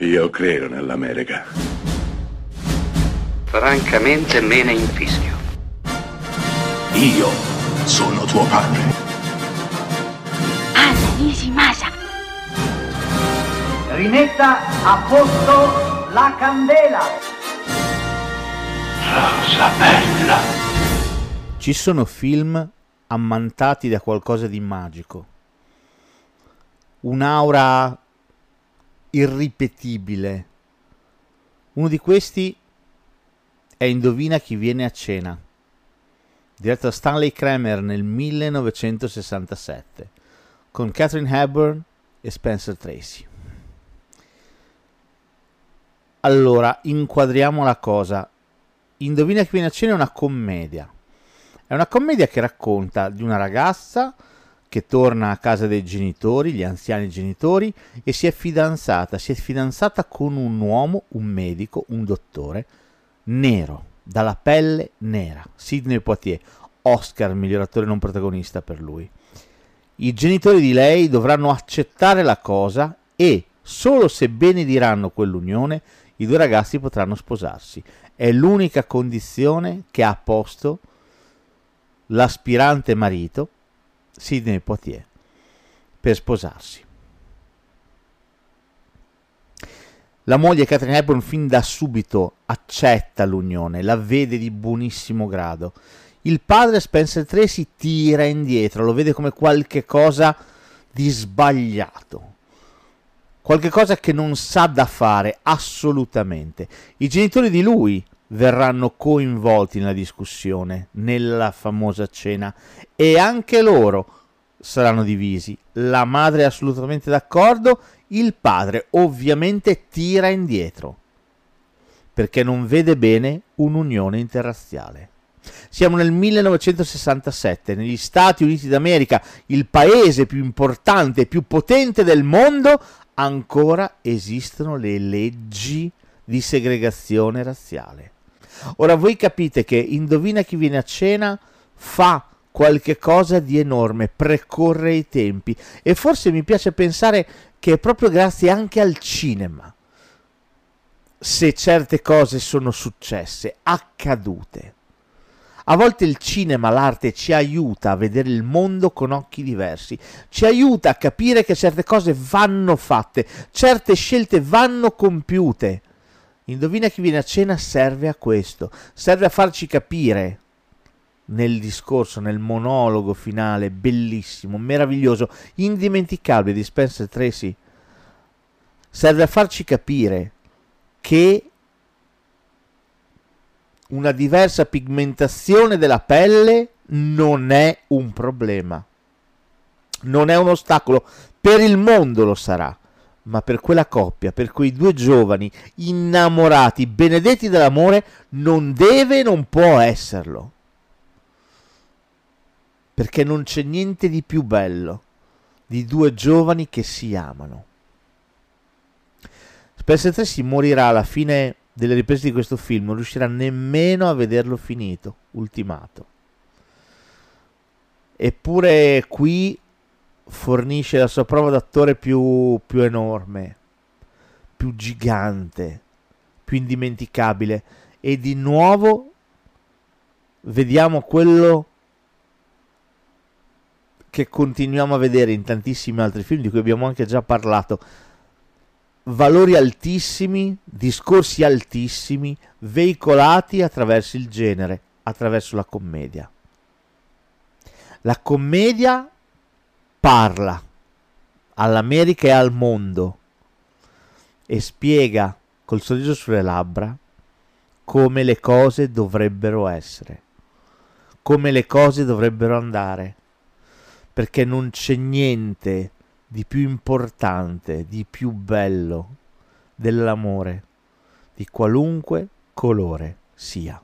Io credo nell'America. Francamente me ne infischio. Io sono tuo padre. Anna Nishimasa. Rimetta a posto la candela. Rosa bella. Ci sono film ammantati da qualcosa di magico. Un'aura irripetibile. Uno di questi è Indovina chi viene a cena, diretto da Stanley Kramer nel 1967, con Catherine Hepburn e Spencer Tracy. Allora, inquadriamo la cosa. Indovina chi viene a cena è una commedia. È una commedia che racconta di una ragazza che torna a casa dei genitori, gli anziani genitori, e si è fidanzata. Si è fidanzata con un uomo, un medico, un dottore, nero, dalla pelle nera. Sidney Poitier, Oscar, miglior attore non protagonista per lui. I genitori di lei dovranno accettare la cosa e, solo se benediranno quell'unione, i due ragazzi potranno sposarsi. È l'unica condizione che ha posto l'aspirante marito Sidney Poitier per sposarsi. La moglie Catherine Hepburn fin da subito accetta l'unione, la vede di buonissimo grado. Il padre Spencer Tracy tira indietro, lo vede come qualche cosa di sbagliato, qualche cosa che non sa da fare assolutamente. I genitori di lui verranno coinvolti nella discussione, nella famosa cena, e anche loro saranno divisi. La madre è assolutamente d'accordo, il padre ovviamente tira indietro, perché non vede bene un'unione interrazziale. Siamo nel 1967, negli Stati Uniti d'America, il paese più importante e più potente del mondo, ancora esistono le leggi di segregazione razziale. Ora voi capite che Indovina chi viene a cena fa qualche cosa di enorme, precorre i tempi e forse mi piace pensare che è proprio grazie anche al cinema se certe cose sono successe, accadute. A volte il cinema, l'arte ci aiuta a vedere il mondo con occhi diversi, ci aiuta a capire che certe cose vanno fatte, certe scelte vanno compiute Indovina chi viene a cena serve a questo, serve a farci capire nel discorso, nel monologo finale, bellissimo, meraviglioso, indimenticabile di Spencer Tracy, serve a farci capire che una diversa pigmentazione della pelle non è un problema, non è un ostacolo, per il mondo lo sarà ma per quella coppia, per quei due giovani innamorati, benedetti dell'amore, non deve e non può esserlo. Perché non c'è niente di più bello di due giovani che si amano. Spencer Tracy morirà alla fine delle riprese di questo film, non riuscirà nemmeno a vederlo finito, ultimato. Eppure qui fornisce la sua prova d'attore più, più enorme, più gigante, più indimenticabile e di nuovo vediamo quello che continuiamo a vedere in tantissimi altri film di cui abbiamo anche già parlato. Valori altissimi, discorsi altissimi, veicolati attraverso il genere, attraverso la commedia. La commedia parla all'America e al mondo e spiega col sorriso sulle labbra come le cose dovrebbero essere, come le cose dovrebbero andare, perché non c'è niente di più importante, di più bello dell'amore, di qualunque colore sia.